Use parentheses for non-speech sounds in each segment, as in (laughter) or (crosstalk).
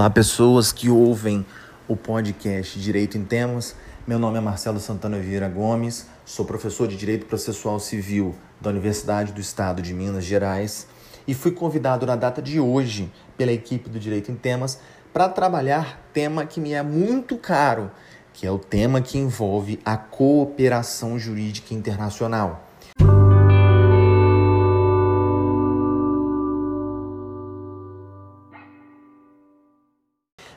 Olá, pessoas que ouvem o podcast Direito em Temas. Meu nome é Marcelo Santana Vieira Gomes, sou professor de Direito Processual Civil da Universidade do Estado de Minas Gerais e fui convidado na data de hoje pela equipe do Direito em Temas para trabalhar tema que me é muito caro, que é o tema que envolve a cooperação jurídica internacional.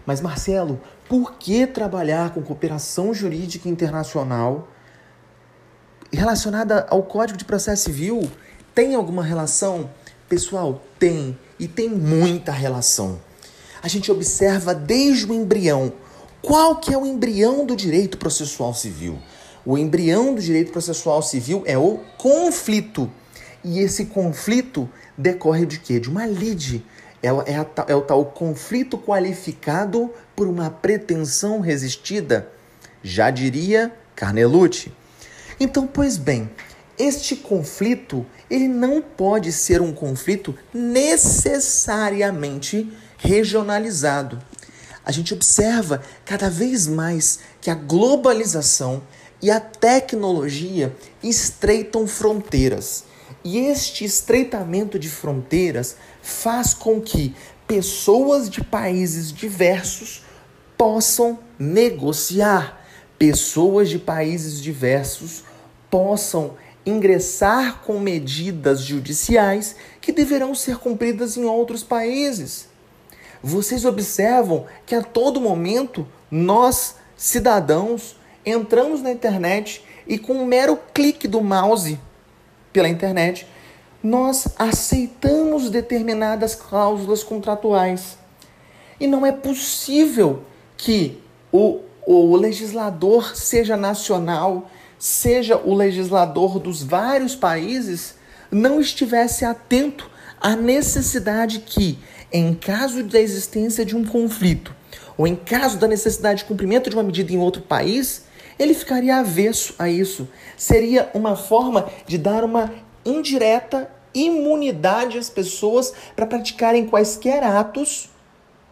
Mas, Marcelo, por que trabalhar com cooperação jurídica internacional relacionada ao Código de Processo Civil? Tem alguma relação? Pessoal, tem. E tem muita relação. A gente observa desde o embrião. Qual que é o embrião do direito processual civil? O embrião do direito processual civil é o conflito. E esse conflito decorre de quê? De uma lide, é, é, a, é o tal conflito qualificado por uma pretensão resistida, já diria Carnelucci. Então, pois bem, este conflito ele não pode ser um conflito necessariamente regionalizado. A gente observa cada vez mais que a globalização e a tecnologia estreitam fronteiras. E este estreitamento de fronteiras faz com que pessoas de países diversos possam negociar, pessoas de países diversos possam ingressar com medidas judiciais que deverão ser cumpridas em outros países. Vocês observam que a todo momento nós, cidadãos, entramos na internet e com um mero clique do mouse pela internet, nós aceitamos determinadas cláusulas contratuais. E não é possível que o, o legislador, seja nacional, seja o legislador dos vários países, não estivesse atento à necessidade que, em caso da existência de um conflito, ou em caso da necessidade de cumprimento de uma medida em outro país, ele ficaria avesso a isso. Seria uma forma de dar uma indireta imunidade às pessoas para praticarem quaisquer atos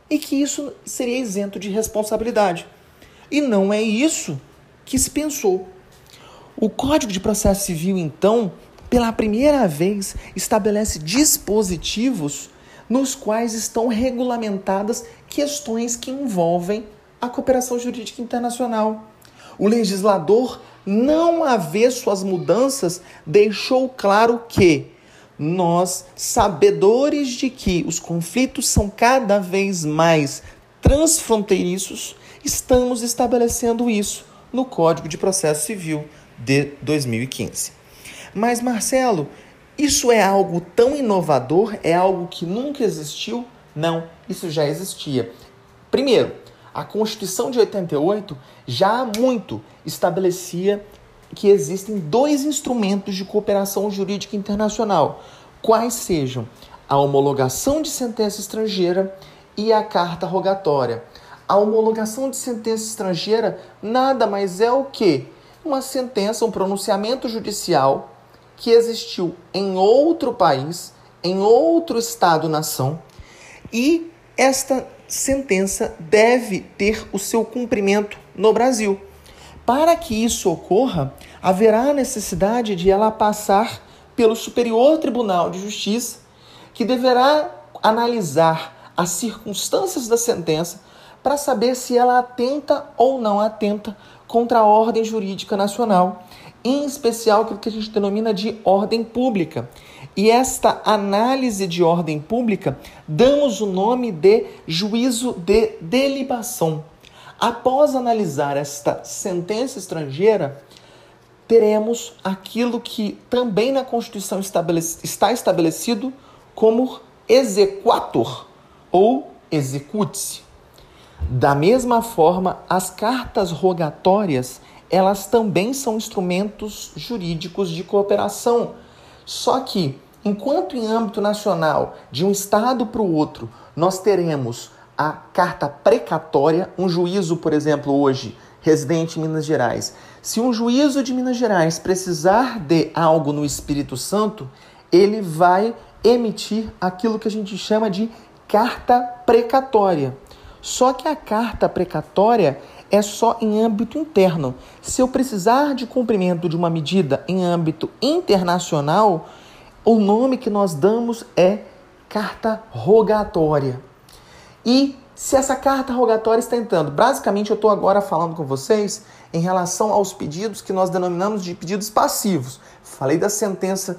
e que isso seria isento de responsabilidade. E não é isso que se pensou. O Código de Processo Civil, então, pela primeira vez, estabelece dispositivos nos quais estão regulamentadas questões que envolvem a cooperação jurídica internacional. O legislador, não haver suas mudanças, deixou claro que nós, sabedores de que os conflitos são cada vez mais transfronteiriços, estamos estabelecendo isso no Código de Processo Civil de 2015. Mas, Marcelo, isso é algo tão inovador? É algo que nunca existiu? Não, isso já existia. Primeiro, a Constituição de 88 já há muito estabelecia que existem dois instrumentos de cooperação jurídica internacional, quais sejam a homologação de sentença estrangeira e a carta rogatória. A homologação de sentença estrangeira nada mais é o que? Uma sentença, um pronunciamento judicial que existiu em outro país, em outro estado-nação, e esta sentença deve ter o seu cumprimento no Brasil. Para que isso ocorra, haverá a necessidade de ela passar pelo Superior Tribunal de Justiça, que deverá analisar as circunstâncias da sentença para saber se ela atenta ou não atenta contra a ordem jurídica nacional, em especial aquilo que a gente denomina de ordem pública. E esta análise de ordem pública damos o nome de juízo de delibação. Após analisar esta sentença estrangeira, teremos aquilo que também na Constituição está estabelecido como exequatur ou execute-se. Da mesma forma, as cartas rogatórias, elas também são instrumentos jurídicos de cooperação só que, enquanto em âmbito nacional, de um estado para o outro, nós teremos a carta precatória, um juízo, por exemplo, hoje, residente em Minas Gerais. Se um juízo de Minas Gerais precisar de algo no Espírito Santo, ele vai emitir aquilo que a gente chama de carta precatória. Só que a carta precatória é só em âmbito interno. Se eu precisar de cumprimento de uma medida em âmbito internacional, o nome que nós damos é carta rogatória. E se essa carta rogatória está entrando, basicamente eu estou agora falando com vocês em relação aos pedidos que nós denominamos de pedidos passivos. Falei da sentença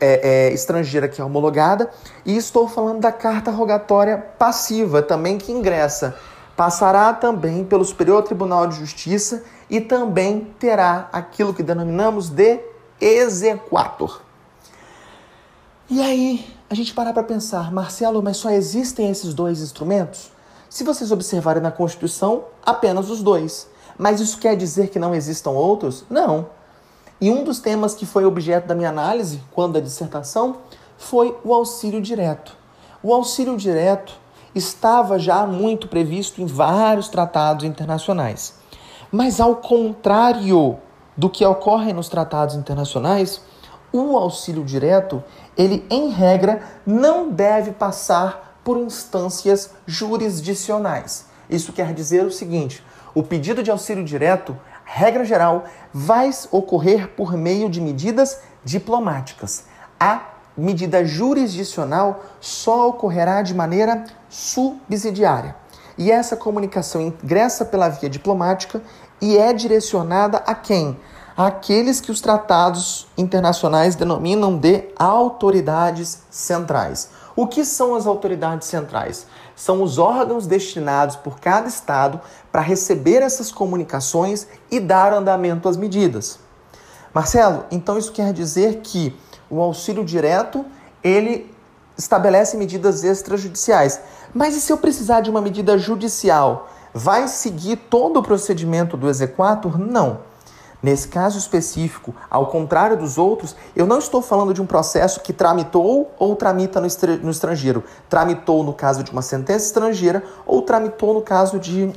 é, é, estrangeira que é homologada e estou falando da carta rogatória passiva também que ingressa passará também pelo Superior Tribunal de Justiça e também terá aquilo que denominamos de exequator. E aí, a gente parar para pensar, Marcelo, mas só existem esses dois instrumentos? Se vocês observarem na Constituição, apenas os dois. Mas isso quer dizer que não existam outros? Não. E um dos temas que foi objeto da minha análise, quando a dissertação, foi o auxílio direto. O auxílio direto estava já muito previsto em vários tratados internacionais. Mas, ao contrário do que ocorre nos tratados internacionais, o auxílio direto, ele em regra não deve passar por instâncias jurisdicionais. Isso quer dizer o seguinte: o pedido de auxílio direto, regra geral, vai ocorrer por meio de medidas diplomáticas. A medida jurisdicional só ocorrerá de maneira subsidiária. E essa comunicação ingressa pela via diplomática e é direcionada a quem? Aqueles que os tratados internacionais denominam de autoridades centrais. O que são as autoridades centrais? São os órgãos destinados por cada estado para receber essas comunicações e dar andamento às medidas. Marcelo, então isso quer dizer que o auxílio direto, ele estabelece medidas extrajudiciais. Mas e se eu precisar de uma medida judicial? Vai seguir todo o procedimento do exequatur? Não. Nesse caso específico, ao contrário dos outros, eu não estou falando de um processo que tramitou ou tramita no, estrangeiro. Tramitou no caso de uma sentença estrangeira ou tramitou no caso de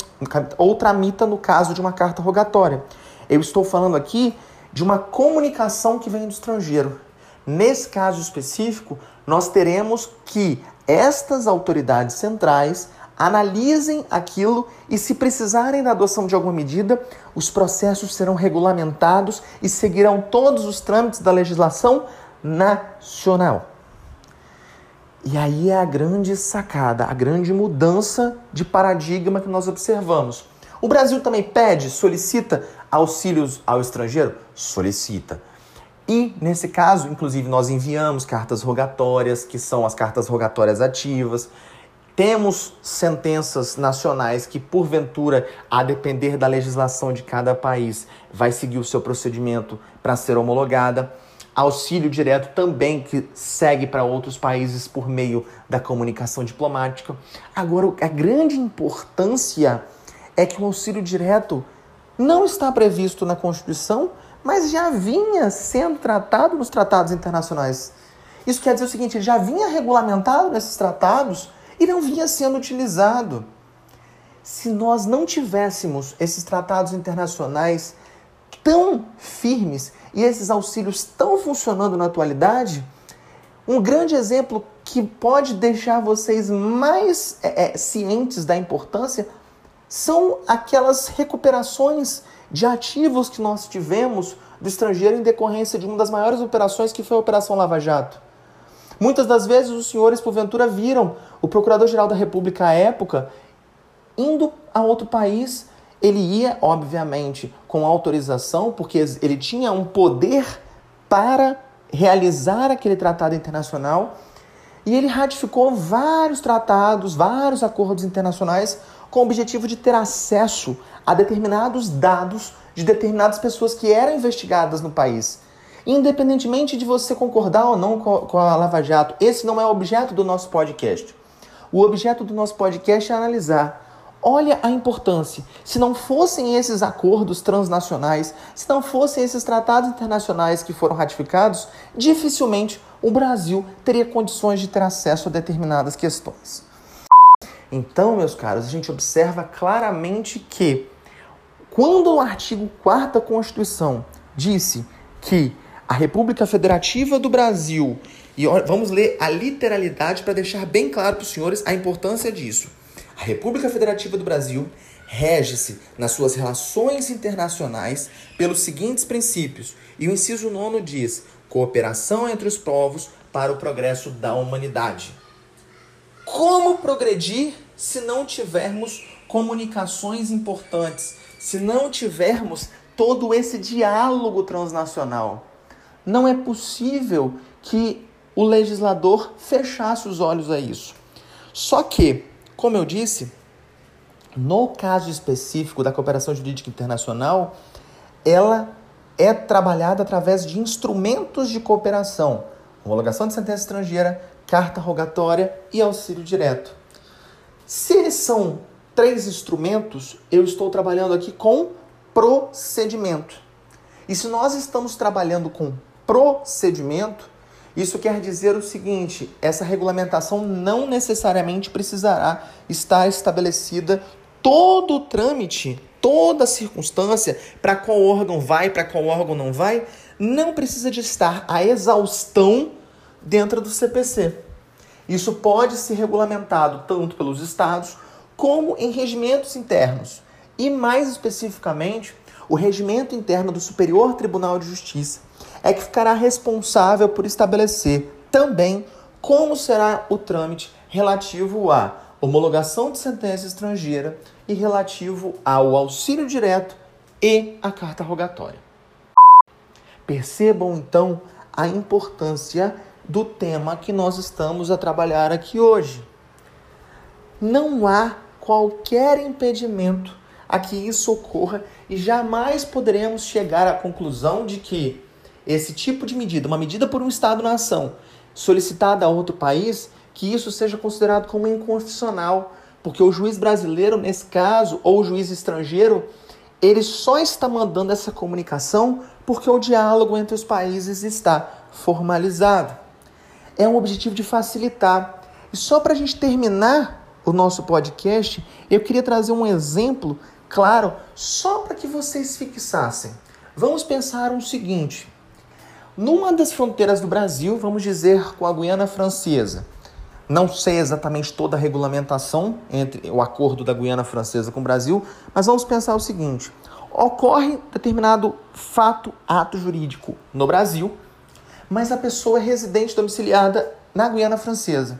ou tramita no caso de uma carta rogatória. Eu estou falando aqui de uma comunicação que vem do estrangeiro. Nesse caso específico, nós teremos que estas autoridades centrais analisem aquilo e, se precisarem da adoção de alguma medida, os processos serão regulamentados e seguirão todos os trâmites da legislação nacional. E aí é a grande sacada, a grande mudança de paradigma que nós observamos. O Brasil também pede, solicita auxílios ao estrangeiro? Solicita. E, nesse caso, inclusive, nós enviamos cartas rogatórias, que são as cartas rogatórias ativas. Temos sentenças nacionais que, porventura, a depender da legislação de cada país, vai seguir o seu procedimento para ser homologada. Auxílio direto também que segue para outros países por meio da comunicação diplomática. Agora, a grande importância é que o auxílio direto não está previsto na Constituição, mas já vinha sendo tratado nos tratados internacionais. Isso quer dizer o seguinte: ele já vinha regulamentado nesses tratados e não vinha sendo utilizado. Se nós não tivéssemos esses tratados internacionais tão firmes e esses auxílios tão funcionando na atualidade, um grande exemplo que pode deixar vocês mais é, é, cientes da importância são aquelas recuperações de ativos que nós tivemos do estrangeiro em decorrência de uma das maiores operações que foi a Operação Lava Jato. Muitas das vezes os senhores, porventura, viram o Procurador-Geral da República à época indo a outro país. Ele ia, obviamente, com autorização, porque ele tinha um poder para realizar aquele tratado internacional. E ele ratificou vários tratados, vários acordos internacionais com o objetivo de ter acesso a determinados dados de determinadas pessoas que eram investigadas no país. Independentemente de você concordar ou não com a Lava Jato, esse não é o objeto do nosso podcast. O objeto do nosso podcast é analisar. Olha a importância. Se não fossem esses acordos transnacionais, se não fossem esses tratados internacionais que foram ratificados, dificilmente o Brasil teria condições de ter acesso a determinadas questões. Então, meus caros, a gente observa claramente que quando o artigo 4 da Constituição disse que a República Federativa do Brasil, e vamos ler a literalidade para deixar bem claro para os senhores a importância disso. A República Federativa do Brasil rege-se nas suas relações internacionais pelos seguintes princípios. E o inciso nono diz: cooperação entre os povos para o progresso da humanidade. Como progredir se não tivermos comunicações importantes, se não tivermos todo esse diálogo transnacional? Não é possível que o legislador fechasse os olhos a isso. Só que, como eu disse, no caso específico da cooperação jurídica internacional, ela é trabalhada através de instrumentos de cooperação, homologação de sentença estrangeira, carta rogatória e auxílio direto. Se eles são três instrumentos, eu estou trabalhando aqui com procedimento. E se nós estamos trabalhando com procedimento, isso quer dizer o seguinte: essa regulamentação não necessariamente precisará estar estabelecida todo o trâmite, toda a circunstância, para qual órgão vai, para qual órgão não vai, não precisa de estar a exaustão dentro do CPC. Isso pode ser regulamentado tanto pelos estados como em regimentos internos. E mais especificamente, o regimento interno do Superior Tribunal de Justiça é que ficará responsável por estabelecer também como será o trâmite relativo a homologação de sentença estrangeira e relativo ao auxílio direto e à carta rogatória. Percebam então a importância do tema que nós estamos a trabalhar aqui hoje. Não há qualquer impedimento a que isso ocorra e jamais poderemos chegar à conclusão de que esse tipo de medida, uma medida por um Estado-nação solicitada a outro país, que isso seja considerado como inconstitucional, porque o juiz brasileiro, nesse caso, ou o juiz estrangeiro, ele só está mandando essa comunicação porque o diálogo entre os países está formalizado. É um objetivo de facilitar. E só para a gente terminar o nosso podcast, eu queria trazer um exemplo claro, só para que vocês fixassem. Vamos pensar o seguinte: numa das fronteiras do Brasil, vamos dizer com a Guiana Francesa, não sei exatamente toda a regulamentação entre o acordo da Guiana Francesa com o Brasil, mas vamos pensar o seguinte: ocorre determinado fato, ato jurídico no Brasil, mas a pessoa é residente domiciliada na Guiana Francesa.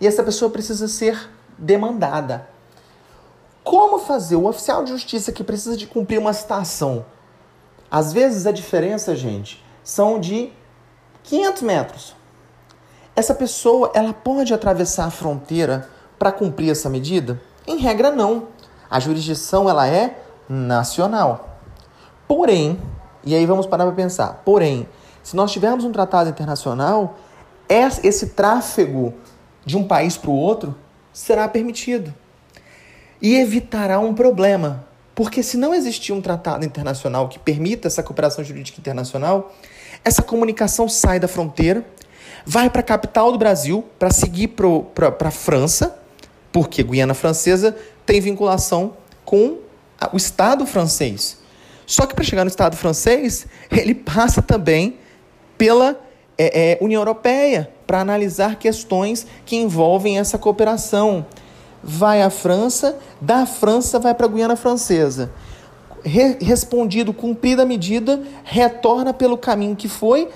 E essa pessoa precisa ser demandada. Como fazer? O oficial de justiça que precisa de cumprir uma citação. Às vezes a diferença, gente, são de 500 metros. Essa pessoa, ela pode atravessar a fronteira para cumprir essa medida? Em regra, não. A jurisdição, ela é nacional. Porém, e aí vamos parar para pensar, porém, se nós tivermos um tratado internacional, esse tráfego de um país para o outro será permitido. E evitará um problema. Porque se não existir um tratado internacional que permita essa cooperação jurídica internacional, essa comunicação sai da fronteira vai para a capital do Brasil para seguir para a França, porque Guiana Francesa tem vinculação com o Estado francês. Só que para chegar no Estado francês, (laughs) ele passa também pela é, é, União Europeia para analisar questões que envolvem essa cooperação. Vai à França, da França vai para a Guiana Francesa. Re respondido, cumprida a medida, retorna pelo caminho que foi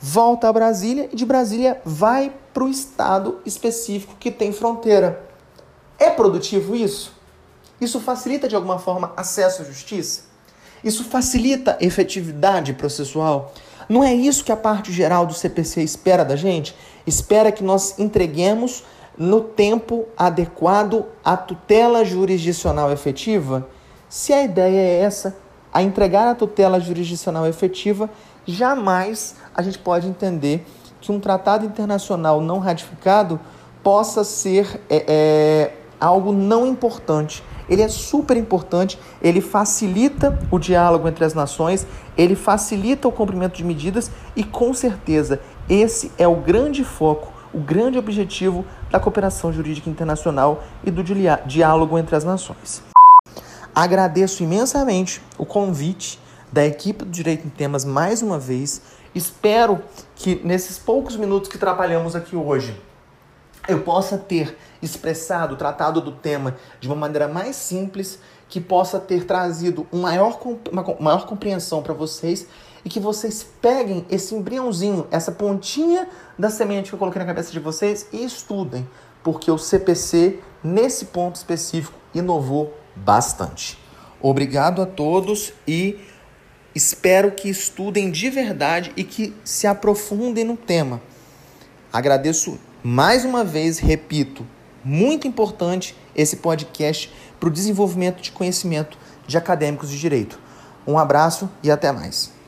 volta a Brasília e de Brasília vai para o estado específico que tem fronteira. É produtivo isso? Isso facilita de alguma forma acesso à justiça? Isso facilita efetividade processual? Não é isso que a parte geral do CPC espera da gente? Espera que nós entreguemos no tempo adequado a tutela jurisdicional efetiva? Se a ideia é essa, a entregar a tutela jurisdicional efetiva, jamais a gente pode entender que um tratado internacional não ratificado possa ser é, é, algo não importante. Ele é super importante, ele facilita o diálogo entre as nações, ele facilita o cumprimento de medidas e, com certeza, esse é o grande foco, o grande objetivo da cooperação jurídica internacional e do diálogo entre as nações. Agradeço imensamente o convite da equipe do Direito em Temas mais uma vez. Espero que nesses poucos minutos que trabalhamos aqui hoje eu possa ter expressado, tratado do tema de uma maneira mais simples, que possa ter trazido um maior, uma maior compreensão para vocês e que vocês peguem esse embriãozinho, essa pontinha da semente que eu coloquei na cabeça de vocês e estudem, porque o CPC, nesse ponto específico, inovou bastante. Obrigado a todos e espero que estudem de verdade e que se aprofundem no tema. Agradeço mais uma vez, repito, muito importante esse podcast para o desenvolvimento de conhecimento de acadêmicos de direito. Um abraço e até mais.